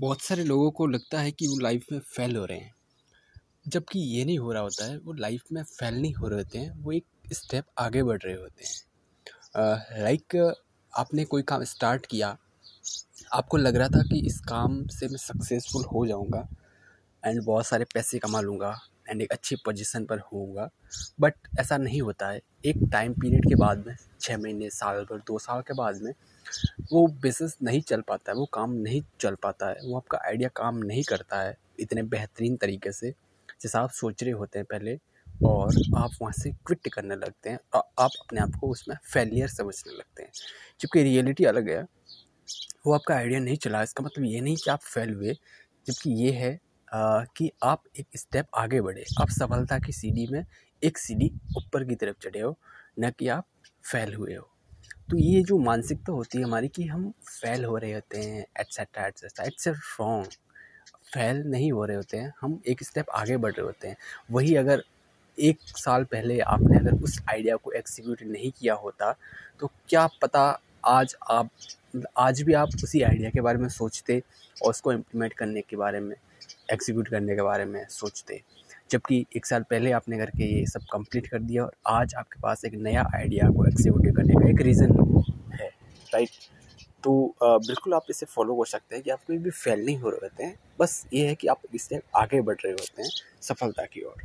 बहुत सारे लोगों को लगता है कि वो लाइफ में फ़ेल हो रहे हैं। जबकि ये नहीं हो रहा होता है वो लाइफ में फ़ेल नहीं हो रहे होते हैं वो एक स्टेप आगे बढ़ रहे होते हैं। लाइक like, आपने कोई काम स्टार्ट किया आपको लग रहा था कि इस काम से मैं सक्सेसफुल हो जाऊँगा एंड बहुत सारे पैसे कमा लूँगा एंड एक अच्छी पोजीशन पर होऊँगा। बट ऐसा नहीं होता है। एक टाइम पीरियड के बाद में छः महीने, साल भर, दो साल के बाद में, वो बिज़नेस नहीं चल पाता है। वो काम नहीं चल पाता है। वो आपका आइडिया काम नहीं करता है इतने बेहतरीन तरीके से, जैसा आप सोच रहे होते हैं पहले, और आप वहाँ से क्विट करने लगते हैं, और आप अपने आप को उसमें फेलियर समझने लगते हैं। जबकि रियलिटी अलग है। वो आपका आइडिया नहीं चला। इसका मतलब ये नहीं कि आप फेल हुए, जबकि ये है कि आप एक स्टेप आगे बढ़े। आप सफलता की सीढ़ी में एक सीढ़ी ऊपर की तरफ़ चढ़े हो, न कि आप फेल हुए हो। तो ये जो मानसिकता होती है हमारी कि हम फेल हो रहे होते हैं etcetera etcetera it's a wrong fail नहीं हो रहे होते हैं, हम एक स्टेप आगे बढ़ रहे होते हैं। वही अगर एक साल पहले आपने अगर उस आइडिया को एग्जीक्यूट नहीं किया होता तो क्या पता आज आप, आज भी आप उसी आइडिया के बारे में सोचते और उसको इम्प्लीमेंट करने के बारे में? एग्जीक्यूट करने के बारे में सोचते। जबकि एक साल पहले आपने करके ये सब कंप्लीट कर दिया और आज आपके पास एक नया आइडिया को एग्जीक्यूट करने का एक रीज़न है राइट तो बिल्कुल आप इसे फॉलो कर सकते हैं कि आप कोई भी फेल नहीं हो रहे होते हैं। बस ये है कि आप इससे आगे बढ़ रहे होते हैं सफलता की ओर।